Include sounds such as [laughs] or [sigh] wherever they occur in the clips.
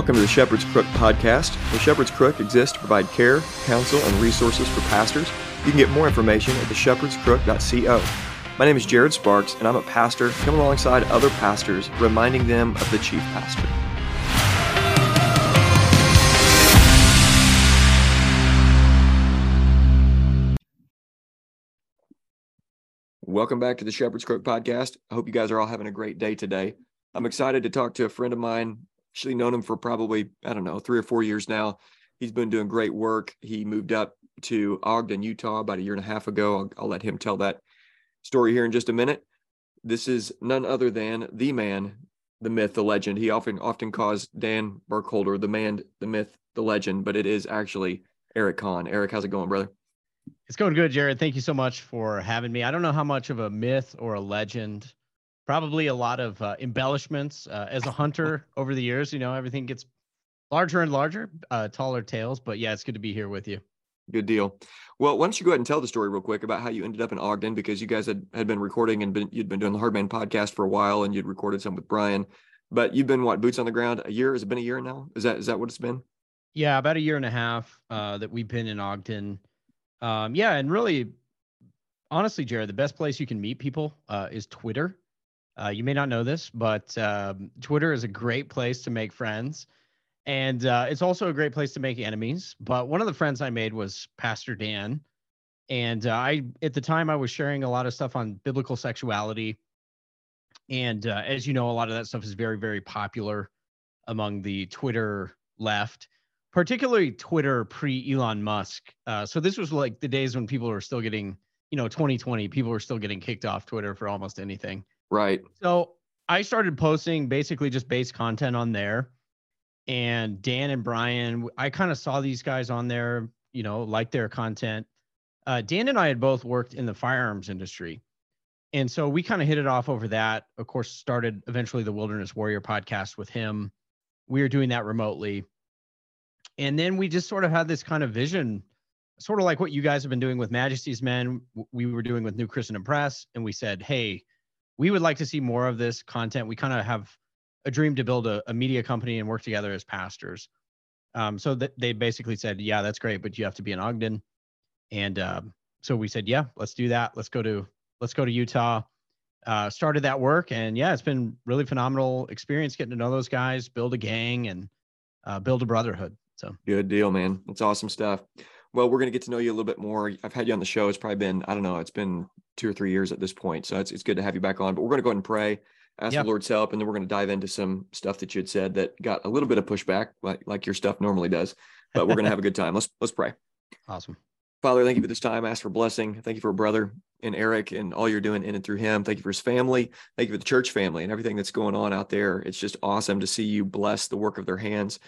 Welcome to the Shepherd's Crook podcast. The Shepherd's Crook exists to provide care, counsel, and resources for pastors. You can get more information at theshepherdscrook.co. My name is Jared Sparks, and I'm a pastor coming alongside other pastors, reminding them of the chief pastor. Welcome back to the Shepherd's Crook podcast. I hope you guys are all having a great day today. I'm excited to talk to a friend of mine actually known him for probably, I don't know, three or four years now. He's been doing great work. He moved up to Ogden, Utah about a year and a half ago. I'll, I'll let him tell that story here in just a minute. This is none other than the man, the myth, the legend. He often often calls Dan Burkholder the man, the myth, the legend, but it is actually Eric Conn. Eric, how's it going, brother? It's going good, Jared. Thank you so much for having me. I don't know how much of a myth or a legend probably a lot of uh, embellishments uh, as a hunter [laughs] over the years. You know, everything gets larger and larger, uh, taller tails. But yeah, it's good to be here with you. Good deal. Well, why don't you go ahead and tell the story real quick about how you ended up in Ogden because you guys had, had been recording and been, you'd been doing the Hard Men podcast for a while and you'd recorded some with Brian, but you've been what boots on the ground a year? Has it been a year now? Is that is that what it's been? Yeah, about a year and a half uh, that we've been in Ogden. Um, yeah, and really, honestly, Jared, the best place you can meet people uh, is Twitter. Uh, you may not know this, but um, Twitter is a great place to make friends. And uh, it's also a great place to make enemies. But one of the friends I made was Pastor Dan. And uh, I, at the time, I was sharing a lot of stuff on biblical sexuality. And uh, as you know, a lot of that stuff is very, very popular among the Twitter left, particularly Twitter pre Elon Musk. Uh, so this was like the days when people were still getting, you know, 2020, people were still getting kicked off Twitter for almost anything. Right. So I started posting basically just base content on there. And Dan and Brian, I kind of saw these guys on there, you know, like their content. Uh, Dan and I had both worked in the firearms industry. And so we kind of hit it off over that. Of course, started eventually the Wilderness Warrior podcast with him. We were doing that remotely. And then we just sort of had this kind of vision, sort of like what you guys have been doing with Majesty's Men, we were doing with New Christendom Press. And we said, hey, we would like to see more of this content. We kind of have a dream to build a, a, media company and work together as pastors. Um, so they basically said, yeah, that's great, but you have to be in Ogden. And um, so we said, yeah, let's do that. Let's go to let's go to Utah. Uh, started that work, and yeah, it's been really phenomenal experience getting to know those guys, build a gang, and uh, build a brotherhood. So good deal, man. That's awesome stuff. Well, we're going to get to know you a little bit more. I've had you on the show. It's probably been, I don't know, it's been two or three years at this point. So it's, it's good to have you back on. But we're going to go ahead and pray, ask the Lord's help, and then we're going to dive into some stuff that you had said that got a little bit of pushback, like, like your stuff normally does. But we're going to have a good time. Let's let's pray. [laughs] Awesome. Father, thank you for this time. I ask for blessing. Thank you for a brother and Eric and all you're doing in and through him. Thank you for his family. Thank you for the church family and everything that's going on out there. It's just awesome to see you bless the work of their hands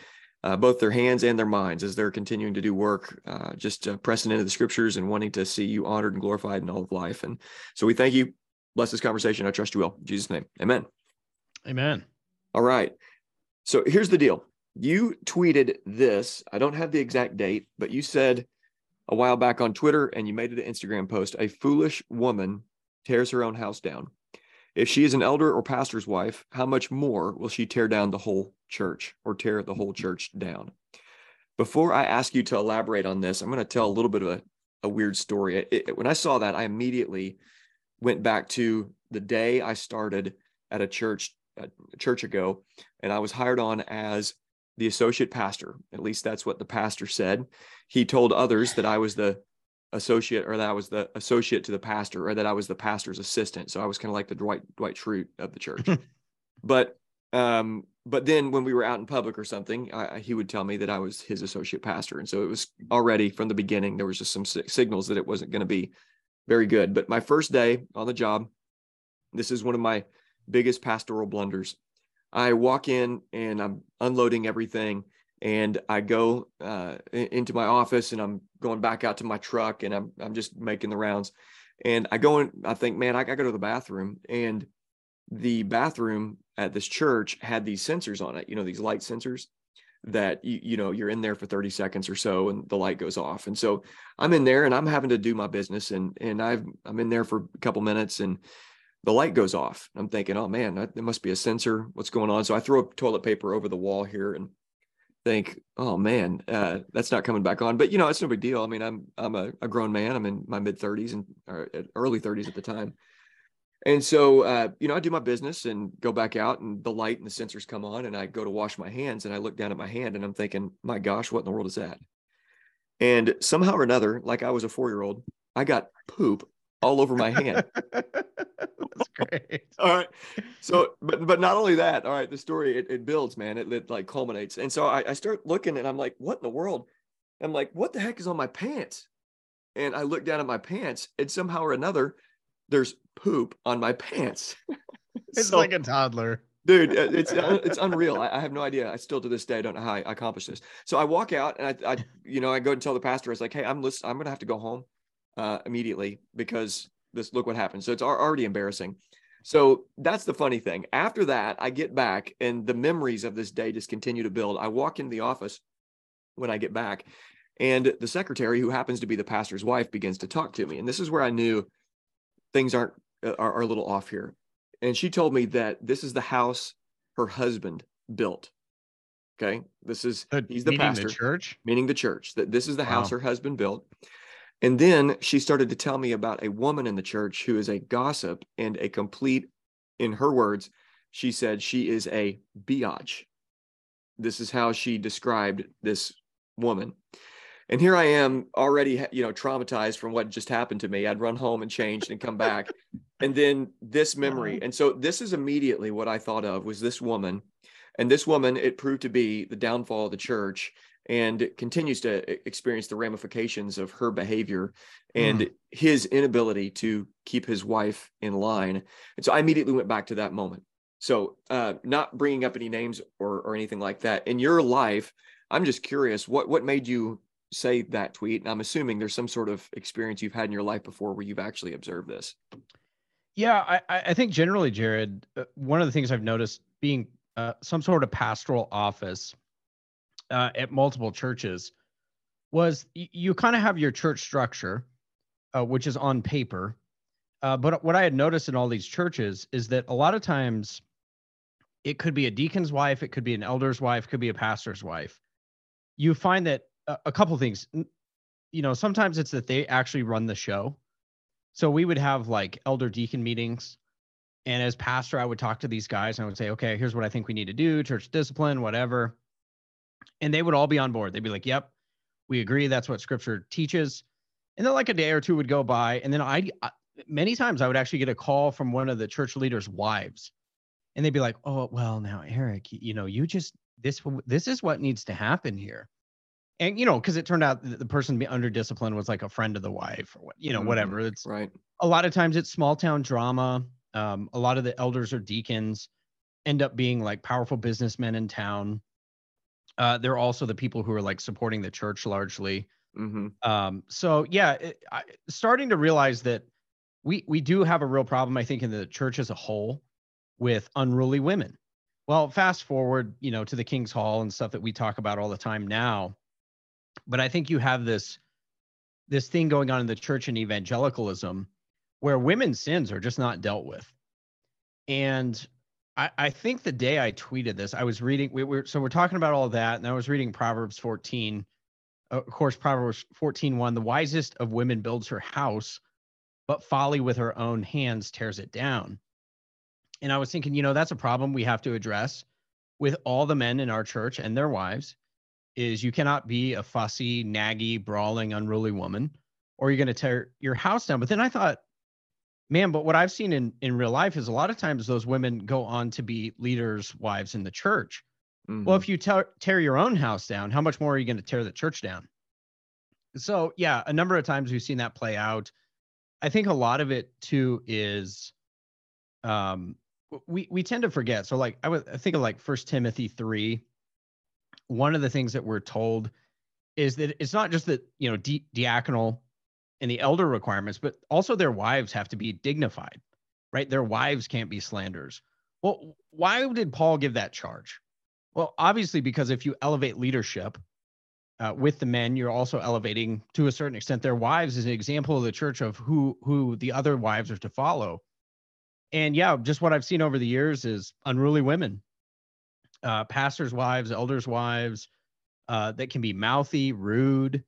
uh, both their hands and their minds as they're continuing to do work, uh, just uh, pressing into the scriptures and wanting to see you honored and glorified in all of life. And so we thank you. Bless this conversation. I trust you will. In Jesus' name. Amen. Amen. All right. So here's the deal. You tweeted this. I don't have the exact date, but you said a while back on Twitter and you made it an Instagram post a foolish woman tears her own house down. If she is an elder or pastor's wife, how much more will she tear down the whole church or tear the whole church down? Before I ask you to elaborate on this, I'm going to tell a little bit of a, a weird story. It, it, when I saw that, I immediately went back to the day I started at a church a church ago, and I was hired on as the associate pastor. At least that's what the pastor said. He told others that I was the associate or that I was the associate to the pastor or that I was the pastor's assistant. So I was kind of like the Dwight Dwight Schrute of the church. [laughs] but um but then when we were out in public or something, I, he would tell me that I was his associate pastor. And so it was already from the beginning, there was just some signals that it wasn't going to be very good. But my first day on the job, this is one of my biggest pastoral blunders. I walk in and I'm unloading everything and I go uh, into my office and I'm going back out to my truck and I'm I'm just making the rounds. And I go in, I think, man, I, I go to the bathroom. And the bathroom at this church had these sensors on it, you know, these light sensors that you, you know, you're in there for 30 seconds or so and the light goes off. And so I'm in there and I'm having to do my business and and I've I'm in there for a couple minutes and the light goes off. I'm thinking, oh man, that, there must be a sensor. What's going on? So I throw a toilet paper over the wall here and think, oh man, uh, that's not coming back on. But you know, it's no big deal. I mean, I'm I'm a, a grown man. I'm in my mid 30s and early 30s at the time. And so, uh, you know, I do my business and go back out, and the light and the sensors come on, and I go to wash my hands, and I look down at my hand, and I'm thinking, my gosh, what in the world is that? And somehow or another, like I was a four year old, I got poop all over my hand. [laughs] That's great. [laughs] all right. So, but but not only that, all right, the story it, it builds, man. It, it like culminates. And so I, I start looking and I'm like, what in the world? I'm like, what the heck is on my pants? And I look down at my pants, and somehow or another, there's poop on my pants. [laughs] It's so, like a toddler. Dude, it's uh, it's unreal. I, I, have no idea. I still to this day don't know how I accomplished this. So I walk out and I, I you know, I go and tell the pastor, I was like, hey, I'm listen, I'm gonna have to go home uh, immediately because this look what happened. So it's already embarrassing. So that's the funny thing. After that, I get back and the memories of this day just continue to build. I walk into the office when I get back, and the secretary, who happens to be the pastor's wife, begins to talk to me. And this is where I knew things aren't uh, are, are a little off here. And she told me that this is the house her husband built. Okay, this is he's the pastor, the church, meaning the church. That this is the wow. house her husband built. And then she started to tell me about a woman in the church who is a gossip and a complete, in her words, she said she is a biatch. This is how she described this woman. And here I am already, you know, traumatized from what just happened to me. I'd run home and changed and come back. [laughs] and then this memory. And so this is immediately what I thought of was this woman. And this woman, it proved to be the downfall of the church and continues to experience the ramifications of her behavior and mm. his inability to keep his wife in line. And so I immediately went back to that moment. So, uh, not bringing up any names or, or anything like that in your life, I'm just curious what what made you say that tweet? And I'm assuming there's some sort of experience you've had in your life before where you've actually observed this. Yeah, I, I think generally, Jared, uh, one of the things I've noticed being uh, some sort of pastoral office uh, at multiple churches was you kind of have your church structure, uh, which is on paper. Uh, but what I had noticed in all these churches is that a lot of times it could be a deacon's wife, it could be an elder's wife, could be a pastor's wife. You find that a, a couple things, you know, sometimes it's that they actually run the show. So we would have like elder deacon meetings. And as pastor, I would talk to these guys and I would say, okay, here's what I think we need to do, church discipline, whatever and they would all be on board. They'd be like, "Yep, we agree. That's what Scripture teaches." And then like a day or two would go by, and then I, I many times I would actually get a call from one of the church leaders' wives, and they'd be like, "Oh, well, now Eric, you know, you just this this is what needs to happen here." And you know, because it turned out the person under discipline was like a friend of the wife, or what you know, mm-hmm. whatever. It's right. A lot of times it's small town drama. Um, a lot of the elders or deacons end up being like powerful businessmen in town uh, they're also the people who are like supporting the church largely. Mm-hmm. Um, so yeah, it, I, starting to realize that we we do have a real problem, I think, in the church as a whole with unruly women. Well, fast forward, you know, to the King's Hall and stuff that we talk about all the time now. But I think you have this this thing going on in the church and evangelicalism where women's sins are just not dealt with. And I, I think the day I tweeted this, I was reading. We were so we're talking about all that, and I was reading Proverbs 14. Uh, of course, Proverbs 14, 1, the wisest of women builds her house, but folly with her own hands tears it down. And I was thinking, you know, that's a problem we have to address with all the men in our church and their wives is you cannot be a fussy, naggy, brawling, unruly woman, or you're going to tear your house down. But then I thought, man but what i've seen in in real life is a lot of times those women go on to be leaders wives in the church. Mm-hmm. well if you tear, tear your own house down how much more are you going to tear the church down? So yeah a number of times we've seen that play out. I think a lot of it too is um we we tend to forget. So like i would I think of like first timothy 3 one of the things that we're told is that it's not just that you know di- diaconal and the elder requirements, but also their wives have to be dignified, right? Their wives can't be slanders. Well, why did Paul give that charge? Well, obviously, because if you elevate leadership uh, with the men, you're also elevating to a certain extent their wives as an example of the church of who who the other wives are to follow. And yeah, just what I've seen over the years is unruly women, uh, pastors' wives, elders' wives, uh, that can be mouthy, rude.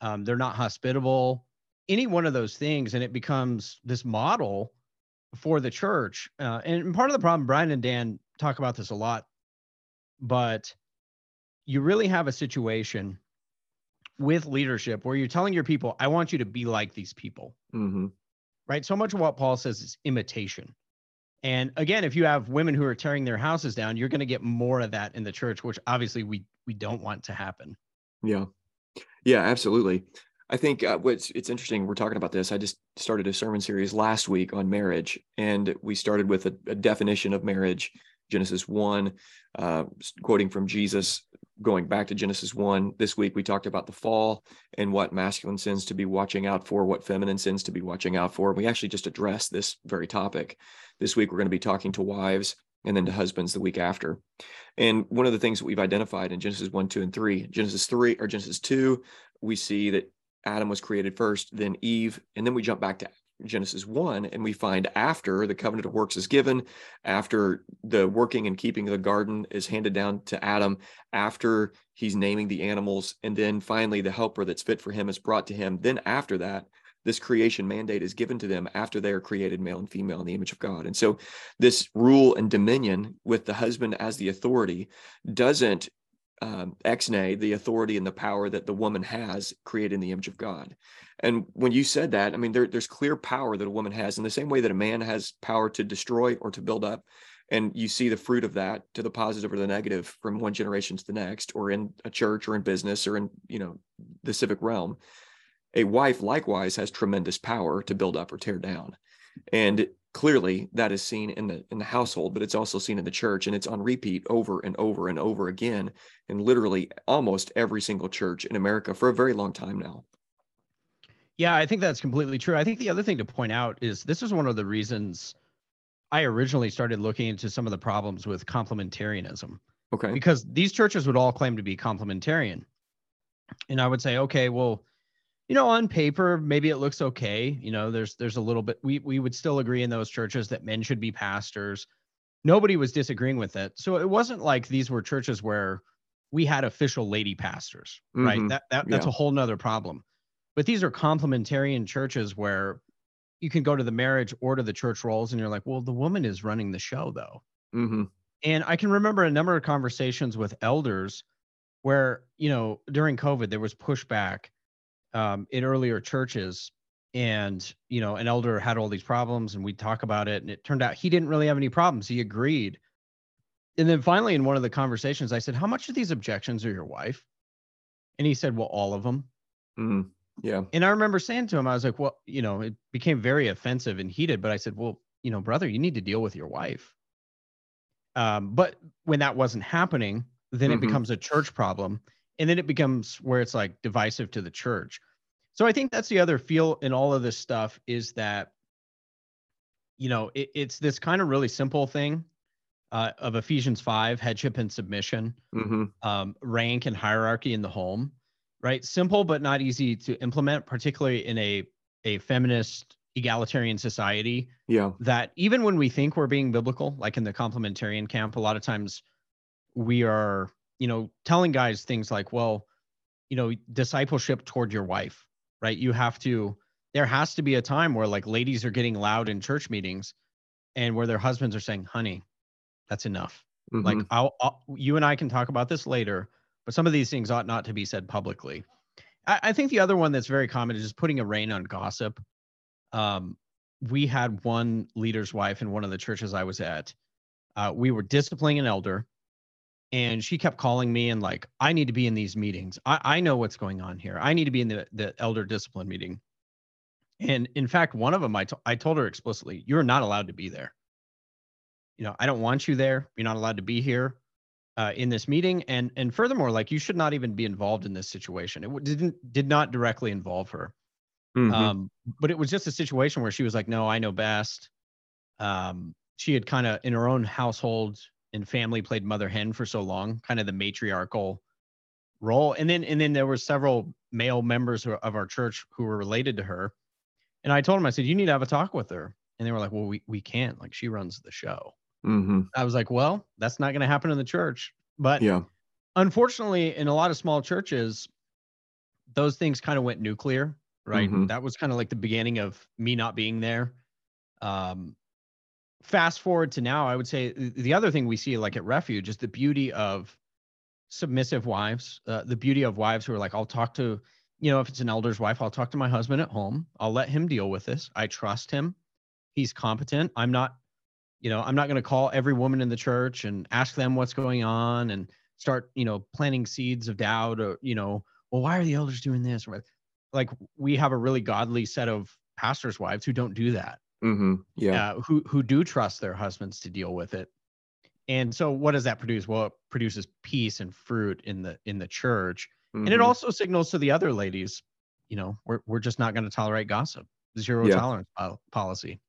Um, they're not hospitable. Any one of those things, and it becomes this model for the church. Uh, and part of the problem, Brian and Dan talk about this a lot, but you really have a situation with leadership where you're telling your people, I want you to be like these people. Mm-hmm. Right. So much of what Paul says is imitation. And again, if you have women who are tearing their houses down, you're going to get more of that in the church, which obviously we we don't want to happen. Yeah. Yeah, absolutely. I think uh, what's it's interesting. We're talking about this. I just started a sermon series last week on marriage, and we started with a, a definition of marriage, Genesis one, uh, quoting from Jesus, going back to Genesis 1. This week we talked about the fall and what masculine sins to be watching out for, what feminine sins to be watching out for. We actually just addressed this very topic. This week we're going to be talking to wives and then to husbands the week after. And one of the things that we've identified in Genesis 1, 2, and 3, Genesis 3 or Genesis 2, we see that Adam was created first, then Eve, and then we jump back to Genesis 1, and we find after the covenant of works is given, after the working and keeping of the garden is handed down to Adam, after he's naming the animals, and then finally the helper that's fit for him is brought to him. Then after that, this creation mandate is given to them after they are created male and female in the image of God. And so this rule and dominion with the husband as the authority doesn't um, ex-nay the authority and the power that the woman has created in the image of God. And when you said that, I mean, there, there's clear power that a woman has in the same way that a man has power to destroy or to build up. And you see the fruit of that to the positive or the negative from one generation to the next, or in a church or in business or in, you know, the civic realm. A wife likewise has tremendous power to build up or tear down. And clearly that is seen in the in the household but it's also seen in the church and it's on repeat over and over and over again in literally almost every single church in America for a very long time now. Yeah, I think that's completely true. I think the other thing to point out is this is one of the reasons I originally started looking into some of the problems with complementarianism. Okay. Because these churches would all claim to be complementarian. And I would say, okay, well, you know, on paper, maybe it looks okay. You know, there's there's a little bit we we would still agree in those churches that men should be pastors. Nobody was disagreeing with it. So it wasn't like these were churches where we had official lady pastors, mm-hmm. right? That, that that's yeah. a whole nother problem. But these are complementarian churches where you can go to the marriage or to the church roles and you're like, well, the woman is running the show though. Mm-hmm. And I can remember a number of conversations with elders where, you know, during COVID, there was pushback um, in earlier churches. And you know an elder had all these problems and we'd talk about it. And it turned out he didn't really have any problems. He agreed. And then finally in one of the conversations i said how much of these objections are your wife? And he said well all of them mm, yeah. And i remember saying to him i was like well you know it became very offensive and heated. But i said well you know brother you need to deal with your wife. Um, but when that wasn't happening then mm-hmm. it becomes a church problem and then it becomes where it's like divisive to the church. So i think that's the other feel in all of this stuff is that you know it, it's this kind of really simple thing uh, of ephesians 5 headship and submission mm-hmm. um, rank and hierarchy in the home right? Simple but not easy to implement particularly in a a feminist egalitarian society yeah. that even when we think we're being biblical like in the complementarian camp a lot of times we are you know, telling guys things like, well, you know, discipleship toward your wife, right? You have to, there has to be a time where like ladies are getting loud in church meetings and where their husbands are saying, honey, that's enough. Mm-hmm. Like, I'll, I'll, you and I can talk about this later, but some of these things ought not to be said publicly. I, I think the other one that's very common is just putting a rein on gossip. Um, we had one leader's wife in one of the churches I was at. Uh, we were disciplining an elder and she kept calling me and like i need to be in these meetings. I, I know what's going on here. I need to be in the, the elder discipline meeting. And in fact one of them I, I told her explicitly you're not allowed to be there. You know i don't want you there. You're not allowed to be here uh, in this meeting. And and furthermore like you should not even be involved in this situation. It didn't did not directly involve her. Mm-hmm. um, but it was just a situation where she was like no i know best. Um, she had kind of in her own household and family played mother hen for so long, kind of the matriarchal role. And then and then there were several male members of our church who were related to her. And I told them, I said, you need to have a talk with her. And they were like, well, we, we can't. Like she runs the show. Mm-hmm. I was like, well, that's not going to happen in the church. But yeah, unfortunately, in a lot of small churches, those things kind of went nuclear, right? Mhm. That was kind of like the beginning of me not being there. Um, fast forward to now, I would say the other thing we see, like at Refuge, is the beauty of submissive wives, uh, the beauty of wives who are like, I'll talk to, you know, if it's an elder's wife, I'll talk to my husband at home. I'll let him deal with this. I trust him. He's competent. I'm not, you know, I'm not going to call every woman in the church and ask them what's going on and start, you know, planting seeds of doubt or, you know, well, why are the elders doing this? Like we have a really godly set of pastors' wives who don't do that hmm Yeah. uh, who who do trust their husbands to deal with it. And so what does that produce? Well, it produces peace and fruit in the in the church. And it Mhm. also signals to the other ladies, you know, we're we're just not going to tolerate gossip. Zero Yeah. tolerance pol- policy.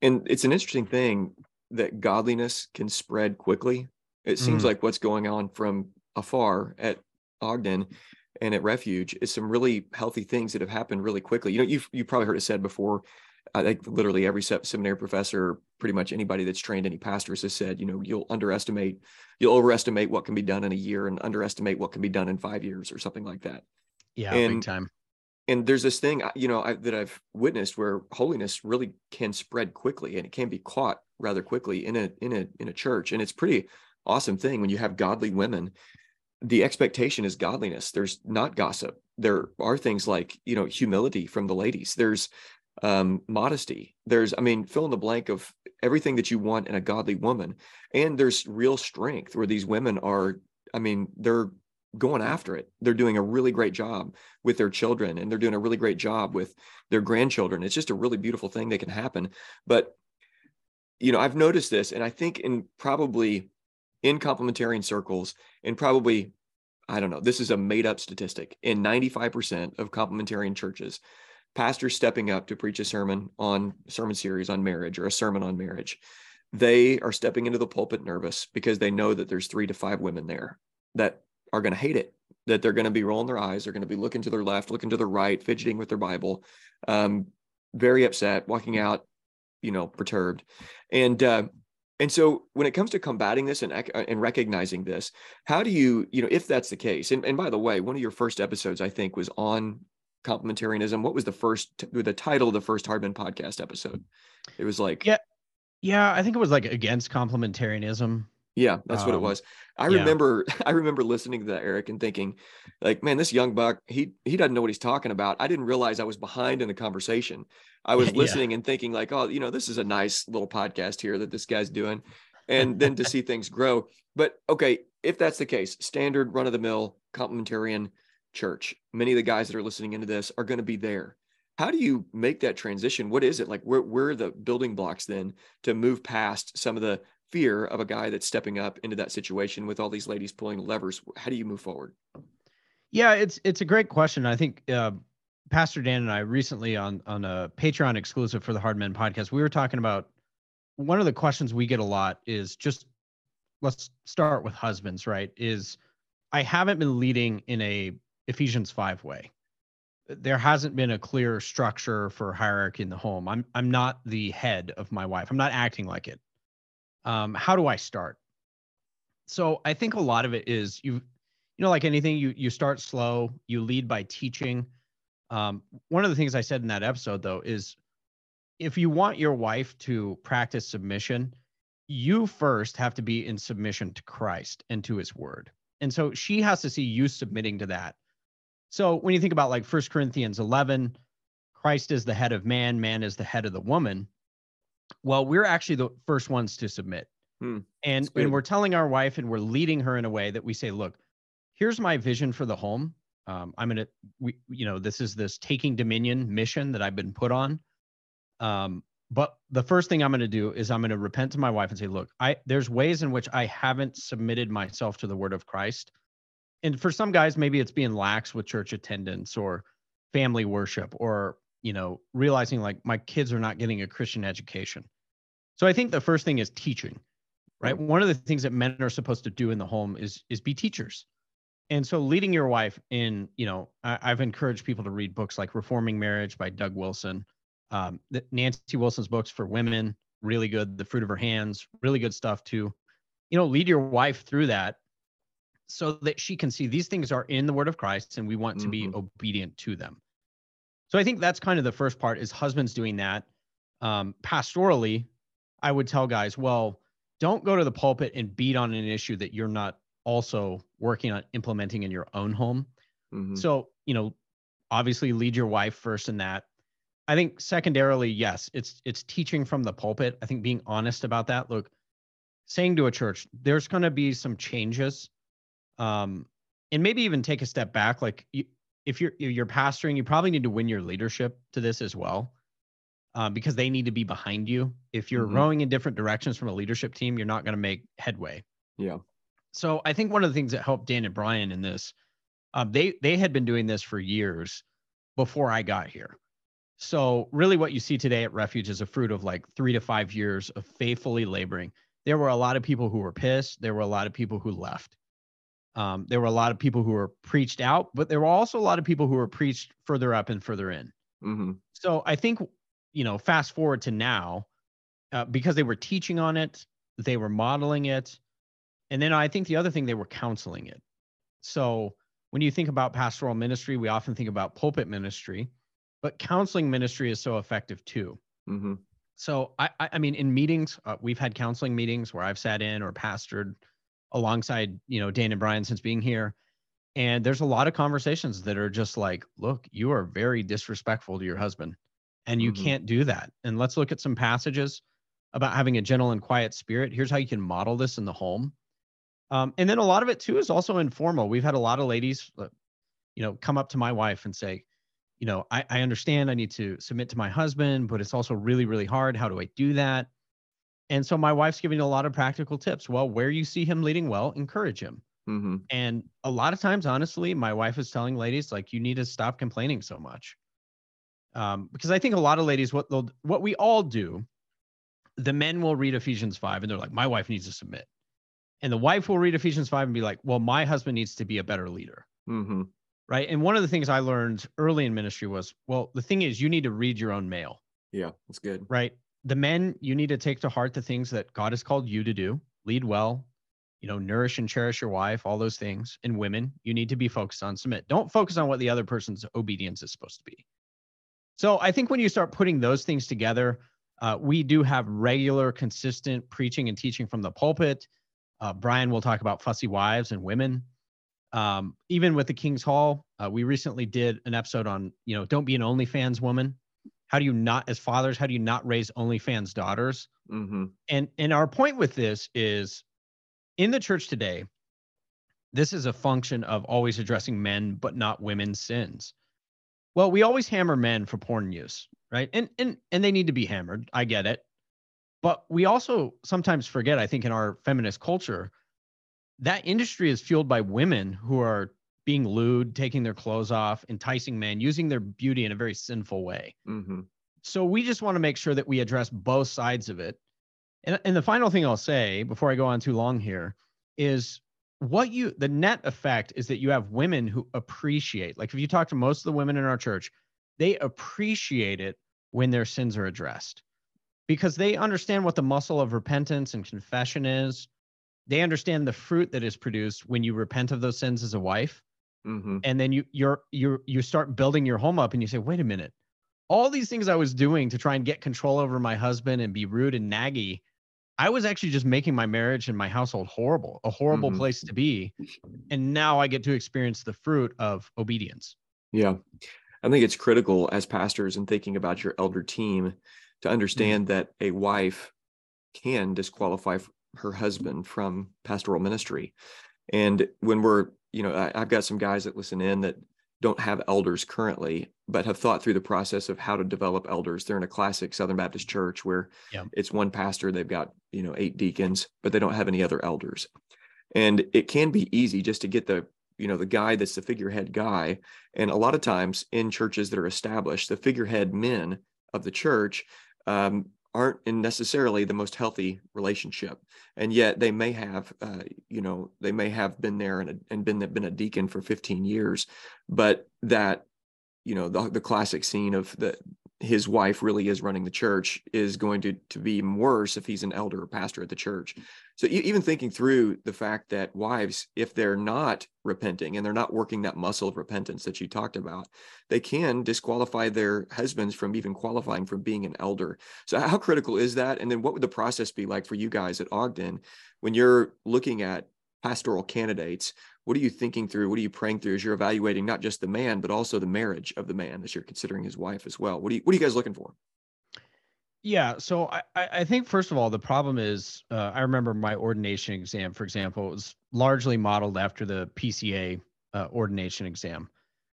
And it's an interesting thing that godliness can spread quickly. It seems Mhm. like what's going on from afar at Ogden and at Refuge is some really healthy things that have happened really quickly. You know, you've you probably heard it said before. I think literally every seminary professor, pretty much anybody that's trained any pastors has said, you know, you'll underestimate, you'll overestimate what can be done in a year and underestimate what can be done in five years or something like that. Yeah, And- big time. and there's this thing you know I, that i've witnessed where holiness really can spread quickly and it can be caught rather quickly in a in a in a church and it's pretty awesome thing when you have godly women the expectation is godliness there's not gossip there are things like you know humility from the ladies there's um modesty. There's i mean fill in the blank of everything that you want in a godly woman. And there's real strength where these women are i mean they're going after it. They're doing a really great job with their children and they're doing a really great job with their grandchildren. It's just a really beautiful thing that can happen. But you know i've noticed this and i think in probably in complementarian circles and probably i don't know this is a made up statistic. In 95% of complementarian churches pastors stepping up to preach a sermon on sermon series on marriage or a sermon on marriage they are stepping into the pulpit nervous because they know that there's three to five women there that are going to hate it that they're going to be rolling their eyes they're going to be looking to their left looking to their right fidgeting with their bible um, very upset walking out you know perturbed. And uh, and so when it comes to combating this and and recognizing this how do you you know if that's the case and, and by the way one of your first episodes i think was on complementarianism what was the first the title of the first Hard Men podcast episode it was like Yeah. Yeah, I think it was like against complementarianism. Yeah, that's what it Um, was. I yeah. remember [laughs] I remember listening to that Eric and thinking like, man, this young buck, he he doesn't know what he's talking about. I didn't realize I was behind in the conversation. I was [laughs] Yeah. listening and thinking like, oh, you know, this is a nice little podcast here that this guy's doing. And then to [laughs] see things grow. But okay, if that's the case, standard run of the mill complementarian church, many of the guys that are listening into this are going to be there. How do you make that transition? What is it like? Where, where are the building blocks then to move past some of the fear of a guy that's stepping up into that situation with all these ladies pulling levers how do you move forward Yeah, it's it's a great question. I think uh, Pastor Dan and I recently on on a Patreon exclusive for the Hard Men podcast, we were talking about one of the questions we get a lot is just let's start with husbands, right? Is I haven't been leading in a Ephesians 5 way. There hasn't been a clear structure for hierarchy in the home. I'm I'm not the head of my wife. I'm not acting like it. Um, how do I start? So I think a lot of it is you you know like anything you you start slow you lead by teaching um, one of the things i said in that episode though is if you want your wife to practice submission you first have to be in submission to christ and to his word and so she has to see you submitting to that so when you think about like First corinthians 11 christ is the head of man man is the head of the woman well we're actually the first ones to submit Hmm, and and we're telling our wife and we're leading her in a way that we say look here's my vision for the home. Um, I'm gonna, we, you know, this is this taking dominion mission that I've been put on. Um, but the first thing I'm gonna do is I'm gonna repent to my wife and say, look, I there's ways in which I haven't submitted myself to the word of Christ. And for some guys, maybe it's being lax with church attendance or family worship, or you know, realizing like my kids are not getting a Christian education. So I think the first thing is teaching, right? One of the things that men are supposed to do in the home is is be teachers and so leading your wife in you know I, i've encouraged people to read books like reforming marriage by doug wilson um, the, nancy wilson's books for women really good the fruit of her hands really good stuff too you know lead your wife through that so that she can see these things are in the word of Christ and we want to be Mhm. obedient to them. So I think that's kind of the first part is husbands doing that. Um, pastorally, I would tell guys, well, don't go to the pulpit and beat on an issue that you're not also working on implementing in your own home. Mhm. So, you know, obviously lead your wife first in that. I think secondarily, yes, it's it's teaching from the pulpit. I think being honest about that. Look, saying to a church, there's going to be some changes, um, and maybe even take a step back. Like you, if you're if you're pastoring, you probably need to win your leadership to this as well, uh, because they need to be behind you. If you're Mhm. rowing in different directions from a leadership team, you're not going to make headway. Yeah. So I think one of the things that helped Dan and Brian in this, um, they they had been doing this for years before I got here. So really, what you see today at Refuge is a fruit of like three to five years of faithfully laboring. There were a lot of people who were pissed. There were a lot of people who left. Um, there were a lot of people who were preached out, but there were also a lot of people who were preached further up and further in. hmm So I think, you know, fast forward to now, uh, because they were teaching on it, they were modeling it. And then I think the other thing, they were counseling it. So when you think about pastoral ministry, we often think about pulpit ministry, but counseling ministry is so effective too. hmm So I, I, I mean, in meetings, uh, we've had counseling meetings where I've sat in or pastored alongside, you know, Dan and Brian since being here. And there's a lot of conversations that are just like, look, you are very disrespectful to your husband and you Mhm. can't do that. And let's look at some passages about having a gentle and quiet spirit. Here's how you can model this in the home. Um, and then a lot of it too is also informal. We've had a lot of ladies, uh, you know, come up to my wife and say, you know, I, I understand I need to submit to my husband, but it's also really, really hard. How do I do that? And so my wife's giving a lot of practical tips. Well, where you see him leading well, encourage him. hmm And a lot of times, honestly, my wife is telling ladies like, you need to stop complaining so much. Um, because I think a lot of ladies, what they'll, what we all do, the men will read Ephesians five and they're like, my wife needs to submit, and the wife will read Ephesians five and be like, well, my husband needs to be a better leader hmm right? And one of the things I learned early in ministry was, well, the thing is, you need to read your own mail, Yeah, that's good. right? The men, you need to take to heart the things that God has called you to do, lead well, you know, nourish and cherish your wife, all those things. And women, you need to be focused on submit. Don't focus on what the other person's obedience is supposed to be. So I think when you start putting those things together, uh, we do have regular, consistent preaching and teaching from the pulpit. Uh, Brian will talk about fussy wives and women um, even with the King's Hall, uh, we recently did an episode on, you know, don't be an OnlyFans woman. How do you not, as fathers, how do you not raise OnlyFans daughters? hmm And and our point with this is, in the church today, this is a function of always addressing men but not women's sins. Well, we always hammer men for porn use, right? And and and they need to be hammered. I get it. But we also sometimes forget, I think, in our feminist culture, that industry is fueled by women who are being lewd, taking their clothes off, enticing men, using their beauty in a very sinful way. hmm So we just want to make sure that we address both sides of it. And, and the final thing I'll say before I go on too long here is what you, the net effect is that you have women who appreciate, like if you talk to most of the women in our church, they appreciate it when their sins are addressed because they understand what the muscle of repentance and confession is. They understand the fruit that is produced when you repent of those sins as a wife hmm and then you you're you you start building your home up and you say wait a minute all these things i was doing to try and get control over my husband and be rude and naggy i was actually just making my marriage and my household horrible a horrible Mhm. place to be and now i get to experience the fruit of obedience Yeah. I think it's critical as pastors and thinking about your elder team to understand that a wife can disqualify her husband from pastoral ministry. And when we're, you know, I, I've got some guys that listen in that don't have elders currently, but have thought through the process of how to develop elders. They're in a classic Southern Baptist church where Yeah. it's one pastor, they've got, you know, eight deacons, but they don't have any other elders. And it can be easy just to get the, you know, the guy that's the figurehead guy. And a lot of times in churches that are established, the figurehead men of the church um, aren't in necessarily the most healthy relationship and yet they may have uh, you know they may have been there and, and been been a deacon for 15 years but that you know the, the classic scene of the his wife really is running the church is going to to be worse if he's an elder or pastor at the church. So even thinking through the fact that wives, if they're not repenting and they're not working that muscle of repentance that you talked about, they can disqualify their husbands from even qualifying for being an elder. So how critical is that? And then what would the process be like for you guys at Ogden when you're looking at pastoral candidates? What are you thinking through? What are you praying through as you're evaluating not just the man, but also the marriage of the man as you're considering his wife as well? What are you What are you guys looking for? Yeah. So I, I think first of all, the problem is uh, I remember my ordination exam, for example, was largely modeled after the PCA uh, ordination exam.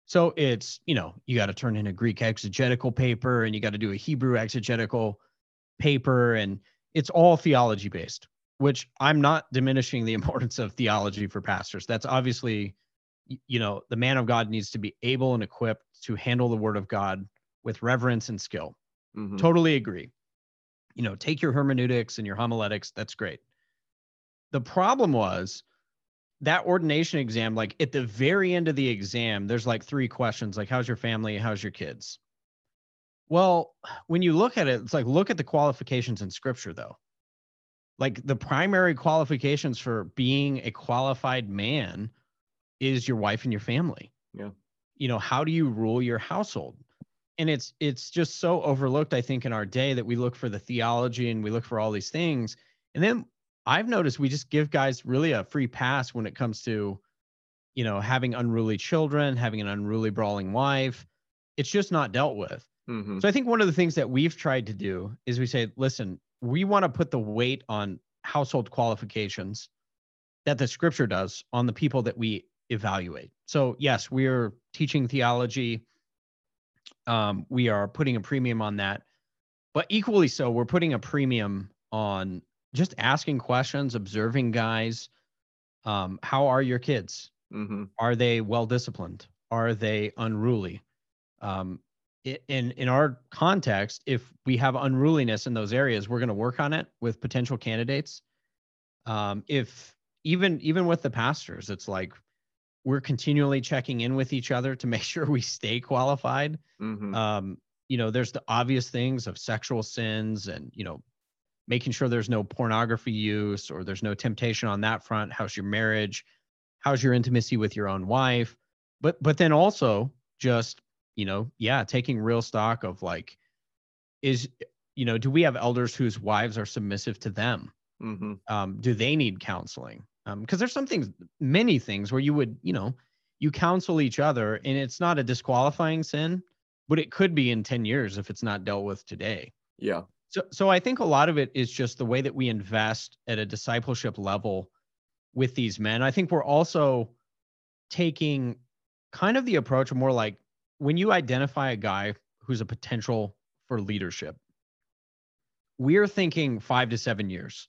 So it's, you know, you got to turn in a Greek exegetical paper and you got to do a Hebrew exegetical paper and it's all theology based, which I'm not diminishing the [laughs] importance of theology for pastors. That's obviously, you know, the man of God needs to be able and equipped to handle the word of God with reverence and skill. Mm-hmm. Totally agree. You know, take your hermeneutics and your homiletics. That's great. The problem was that ordination exam, like at the very end of the exam, there's like three questions like, how's your family? How's your kids? Well, when you look at it, it's like, look at the qualifications in scripture, though. Like the primary qualifications for being a qualified man is your wife and your family. Yeah. You know, how do you rule your household? and it's it's just so overlooked i think in our day that we look for the theology and we look for all these things and then i've noticed we just give guys really a free pass when it comes to you know having unruly children having an unruly brawling wife it's just not dealt with mm-hmm. so i think one of the things that we've tried to do is we say listen we want to put the weight on household qualifications that the scripture does on the people that we evaluate so yes we're teaching theology um, we are putting a premium on that. But equally so, we're putting a premium on just asking questions, observing guys. Um, how are your kids? Mm-hmm. Are they well disciplined? Are they unruly? Um, in in our context, if we have unruliness in those areas, we're going to work on it with potential candidates. Um, if even even with the pastors, it's like we're continually checking in with each other to [laughs] make sure we stay qualified. Mm-hmm. Um, you know, there's the obvious things of sexual sins and, you know, making sure there's no pornography use or there's no temptation on that front. How's your marriage? How's your intimacy with your own wife? But, but then also just, you know, yeah, taking real stock of like, is, you know, do we have elders whose wives are submissive to them? Mm-hmm. Um, do they need counseling? because um, there's some things many things where you would you know you counsel each other and it's not a disqualifying sin but it could be in 10 years if it's not dealt with today yeah so so i think a lot of it is just the way that we invest at a discipleship level with these men i think we're also taking kind of the approach of more like when you identify a guy who's a potential for leadership we're thinking 5 to 7 years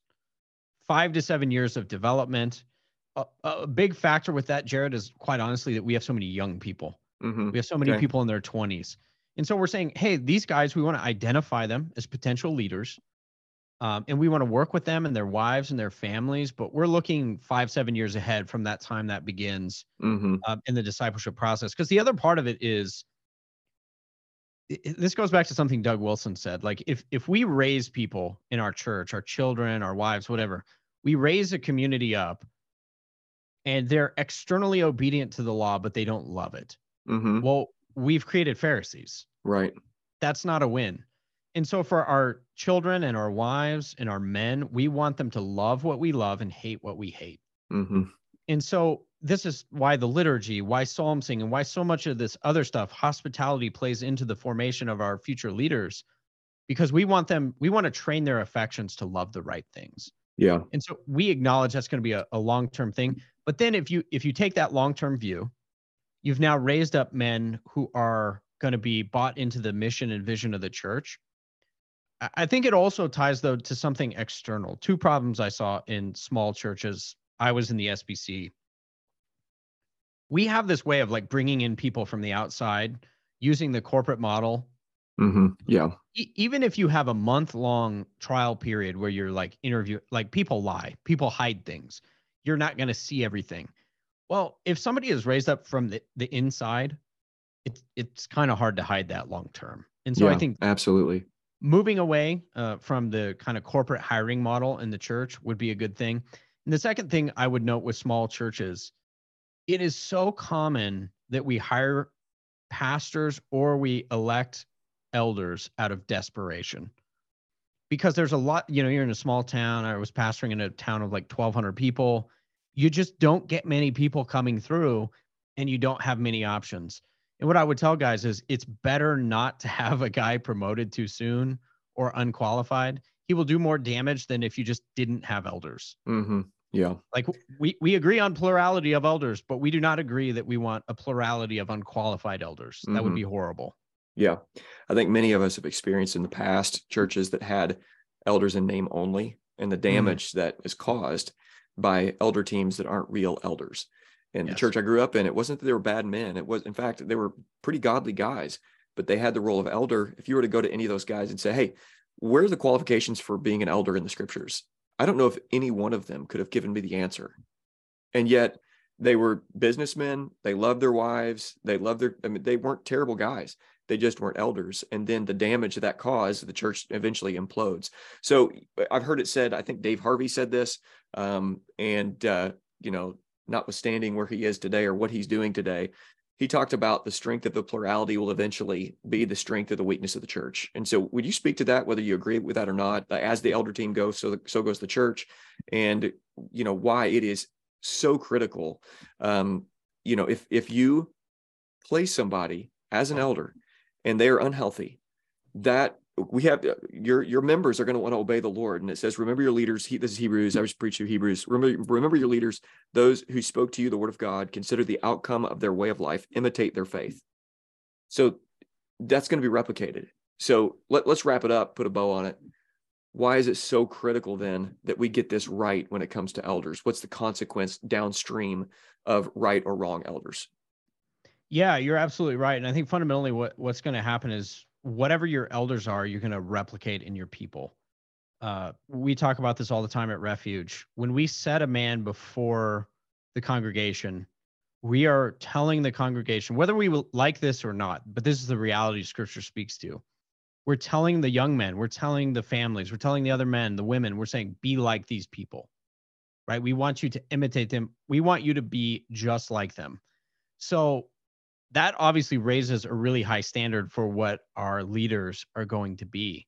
five to seven years of development. A, a, big factor with that, Jared, is quite honestly that we have so many young people. Mm-hmm. We have so many okay. people in their 20s. And so we're saying, hey, these guys, we want to identify them as potential leaders. Um, and we want to work with them and their wives and their families. But we're looking five, seven years ahead from that time that begins mm-hmm. uh, in the discipleship process. Because the other part of it is this goes back to something Doug Wilson said. Like if if we raise people in our church, our children, our wives, whatever, we raise a community up and they're externally obedient to the law, but they don't love it. Mm-hmm. Well, we've created Pharisees. Right. That's not a win. And so for our children and our wives and our men, we want them to love what we love and hate what we hate. Mm-hmm. And so this is why the liturgy, why psalm singing, why so much of this other stuff, hospitality plays into the formation of our future leaders, because we want them, we want to train their affections to love the right things. Yeah. And so we acknowledge that's going to be a, a long-term thing. But then if you if you take that long-term view, you've now raised up men who are going to be bought into the mission and vision of the church. I think it also ties though to something external. Two problems I saw in small churches. I was in the SBC we have this way of like bringing in people from the outside using the corporate model mm-hmm. yeah e- even if you have a month long trial period where you're like interview like people lie people hide things you're not going to see everything well if somebody is raised up from the, the inside it's it's kind of hard to hide that long term And so Yeah, I think absolutely. Moving away uh, from the kind of corporate hiring model in the church would be a good thing. And the second thing I would note with small churches, it is so common that we hire pastors or we elect elders out of desperation. Because there's a lot, you know, you're in a small town. I was pastoring in a town of like 1,200 people. You just don't get many people coming through and you don't have many options. And what I would tell guys is it's better not to have a guy promoted too soon or unqualified. He will do more damage than if you just didn't have elders. hmm Yeah. Like we we agree on plurality of elders, but we do not agree that we want a plurality of unqualified elders. That would Mhm. be horrible. Yeah. I think many of us have experienced in the past churches that had elders in name only and the damage that is caused by elder teams that aren't real elders. And the church I grew up in, it wasn't that they were bad men. It was, in fact, they were pretty godly guys, but they had the role of elder. If you were to go to any of those guys and say, Hey, where are the qualifications for being an elder in the scriptures? I don't know if any one of them could have given me the answer. And yet they were businessmen. They loved their wives. They loved their, I mean, they weren't terrible guys they just weren't elders and then the damage that caused the church eventually implodes so i've heard it said i think dave harvey said this um, and uh, you know notwithstanding where he is today or what he's doing today he talked about the strength of the plurality will eventually be the strength of the weakness of the church. And so would you speak to that whether you agree with that or not as the elder team goes so so goes the church? And you know why it is so critical um, you know if if you place somebody as an elder and they are unhealthy, that we have uh, your your members are going to want to obey the Lord. And it says, remember your leaders. He, this is Hebrews. I was preaching Hebrews. Remember, remember your leaders, those who spoke to you the word of God. Consider the outcome of their way of life. Imitate their faith. So that's going to be replicated. So let, let's wrap it up. Put a bow on it. Why is it so critical then that we get this right when it comes to elders? What's the consequence downstream of right or wrong elders? Yeah, you're absolutely right. And I think fundamentally what, what's going to happen is whatever your elders are, you're going to replicate in your people. Uh, we talk about this all the time at Refuge. When we set a man before the congregation, we are telling the congregation, whether we like this or not, but this is the reality scripture speaks to. We're telling the young men, we're telling the families, we're telling the other men, the women, we're saying, be like these people, right? We want you to imitate them. We want you to be just like them. So that obviously raises a really high standard for what our leaders are going to be.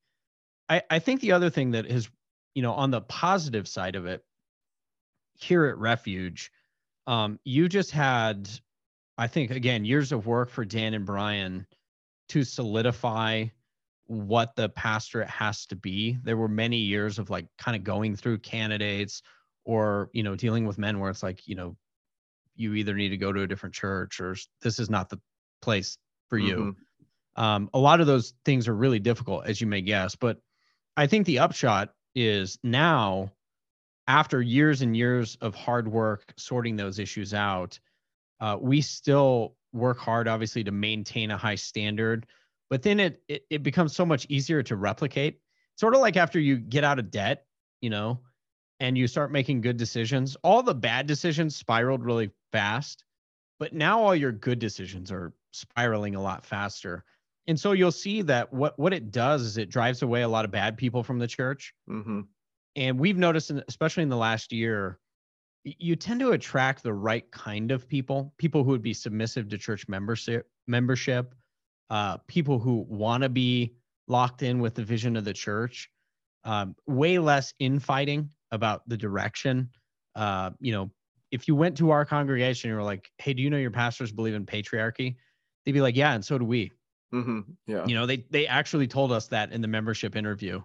I, I think the other thing that is, you know, on the positive side of it, here at Refuge, um, you just had, I think, again, years of work for Dan and Brian to solidify what the pastorate has to be. There were many years of like kind of going through candidates or, you know, dealing with men where it's like, you know, you either need to go to a different church or this is not the place for you. Mhm. Um, a lot of those things are really difficult, as you may guess. But I think the upshot is now, after years and years of hard work sorting those issues out, uh, we still work hard, obviously, to maintain a high standard. But then it, it it becomes so much easier to replicate. Sort of like after you get out of debt, you know, and you start making good decisions. All the bad decisions spiraled really fast, but now all your good decisions are spiraling a lot faster. And so you'll see that what what it does is it drives away a lot of bad people from the church. Mhm. And we've noticed, in, especially in the last year, you tend to attract the right kind of people, people who would be submissive to church membership, membership, uh, people who want to be locked in with the vision of the church. Um, way less infighting about the direction. Uh, you know, if you went to our congregation and you were like, "Hey, do you know your pastors believe in patriarchy?" They'd be like, "Yeah, and so do we." Mhm. Yeah. you know they they actually told us that in the membership interview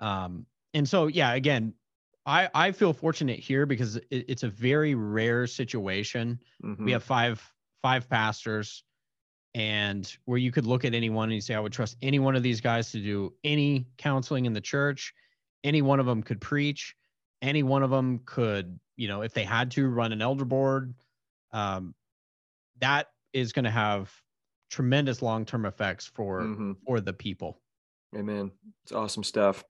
um and so yeah again i i feel fortunate here because it, it's a very rare situation Mhm. we have five five pastors and where you could look at anyone and you say i would trust any one of these guys to do any counseling in the church any one of them could preach any one of them could you know if they had to run an elder board um that is going to have tremendous long-term effects for Mhm. for the people Amen. It's awesome stuff.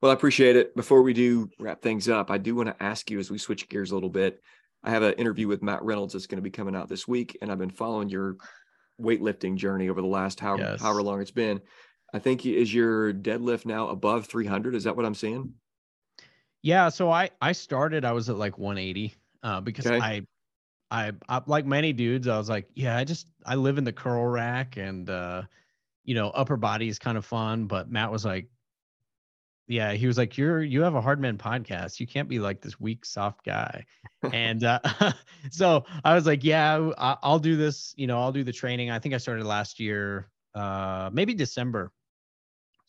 Well, I appreciate it. Before we do wrap things up, I do want to ask you as we switch gears a little bit. I have an interview with Matt Reynolds that's going to be coming out this week, and I've been following your weightlifting journey over the last however, Yes. however long it's been. I think is your deadlift now above 300. Is that what I'm seeing? Yeah. So I I started. I was at like 180 uh, because okay. I, I I like many dudes. I was like, yeah, I just I live in the curl rack and uh, you know upper body is kind of fun. But Matt was like, yeah, he was like, you're you have a Hard Men podcast. You can't be like this weak soft guy. and uh, [laughs] so I was like, yeah, I'll do this. You know, I'll do the training. I think I started last year, uh, maybe December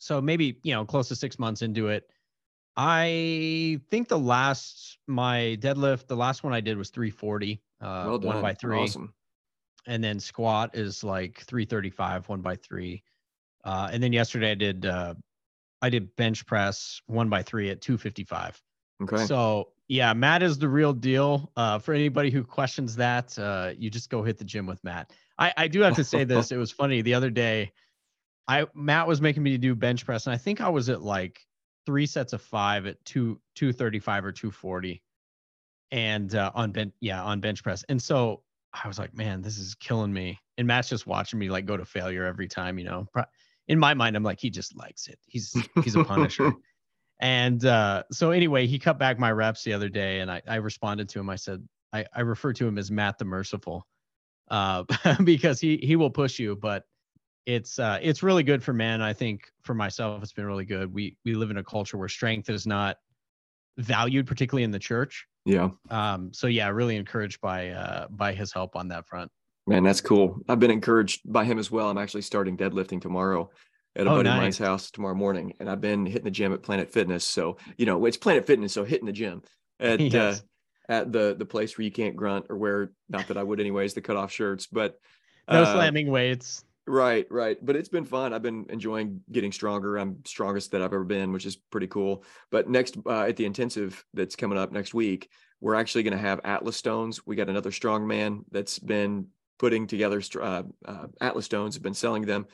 so maybe, you know, close to six months into it. I think the last, my deadlift, the last one I did was 340, uh, well one by three. Awesome. And then squat is like 335, one by three. Uh, and then yesterday I did, uh, I did bench press one by three at 255. Okay. So yeah, Matt is the real deal. Uh, for anybody who questions that, uh, you just go hit the gym with Matt. I, I do have to say this. [laughs] it was funny the other day. I Matt was making me do bench press, and I think I was at like three sets of five at two two thirty five or two forty, and uh, on bench yeah on bench press, and so I was like, man, this is killing me. And Matt's just watching me like go to failure every time, you know. In my mind, I'm like, he just likes it. He's he's a punisher. [laughs] and uh, so anyway, he cut back my reps the other day, and I I responded to him. I said I I refer to him as Matt the Merciful, uh, [laughs] because he he will push you, but it's uh, it's really good for men. I think for myself, it's been really good. We we live in a culture where strength is not valued, particularly in the church. Yeah. Um. So yeah, really encouraged by uh by his help on that front. Man, that's cool. I've been encouraged by him as well. I'm actually starting deadlifting tomorrow at a oh, buddy nice. of mine's house tomorrow morning, and I've been hitting the gym at Planet Fitness. So you know, it's Planet Fitness, so hitting the gym [laughs] at uh, yes. uh, at the the place where you can't grunt or wear not that I would anyways the cutoff shirts, but no uh, slamming weights. Right, right. But it's been fun. I've been enjoying getting stronger. I'm strongest that I've ever been, which is pretty cool. But next, uh, at the intensive that's coming up next week, we're actually going to have Atlas stones. We got another strong man that's been putting together uh, uh, Atlas stones, have been selling them,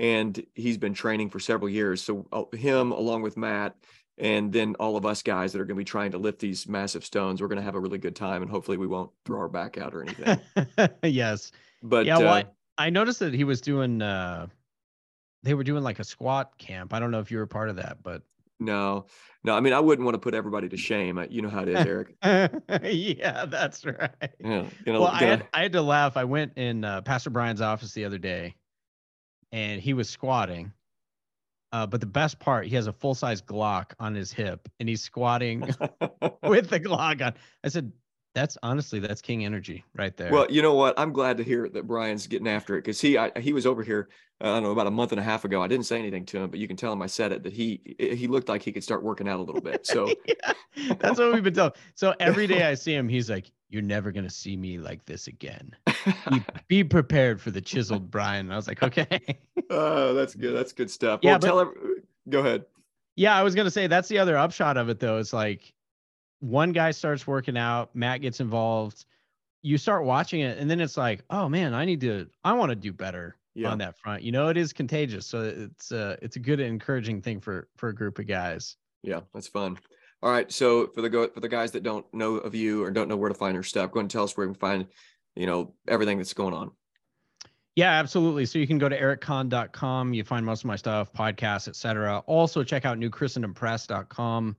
and he's been training for several years. So uh, him, along with Matt, and then all of us guys that are going to be trying to lift these massive stones, we're going to have a really good time, and hopefully we won't throw our back out or anything. [laughs] yes. But yeah, well, uh, I noticed that he was doing uh they were doing like a squat camp. I don't know if you were part of that, but no, no. I mean, I wouldn't want to put everybody to shame. You know how it is, Eric. [laughs] yeah, that's right. Yeah, you know, well, I had, I had to laugh. I went in uh, Pastor Brian's office the other day, and he was squatting. Uh, but the best part, he has a full size Glock on his hip, and he's squatting [laughs] [laughs] with the Glock on. I said, that's honestly that's king energy right there. Well, you know what? I'm glad to hear that Brian's getting after it because he I, he was over here. Uh, I don't know about a month and a half ago. I didn't say anything to him, but you can tell him I said it that he he looked like he could start working out a little bit. So [laughs] yeah, that's what we've been told. So every day I see him, he's like, "You're never gonna see me like this again. be, [laughs] be prepared for the chiseled Brian." And I was like, "Okay." [laughs] oh, that's good. That's good stuff. Yeah, well, but, tell him. Go ahead. Yeah, I was gonna say that's the other upshot of it though. It's like one guy starts working out, Matt gets involved, you start watching it, and then it's like, oh man, I need to, I want to do better yeah. on that front. You know, it is contagious, so it's a it's a good encouraging thing for for a group of guys. Yeah, that's fun. All right, so for the go for the guys that don't know of you or don't know where to find your stuff, go and tell us where we can find, you know, everything that's going on. Yeah, absolutely. So you can go to ericconn.com. You find most of my stuff, podcasts, etc. Also check out newchristendompress.com.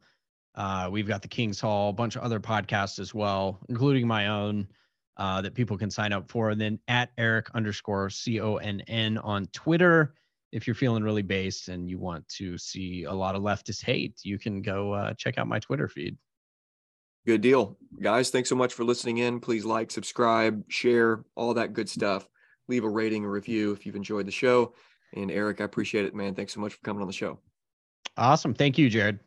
Uh, we've got the King's Hall, a bunch of other podcasts as well, including my own uh, that people can sign up for. And then at Eric underscore C O N N on Twitter. If you're feeling really based and you want to see a lot of leftist hate, you can go uh, check out my Twitter feed. Good deal. Guys, thanks so much for listening in. Please like, subscribe, share, all that good stuff. Leave a rating, a review if you've enjoyed the show. And Eric, I appreciate it, man. Thanks so much for coming on the show. Awesome. Thank you, Jared.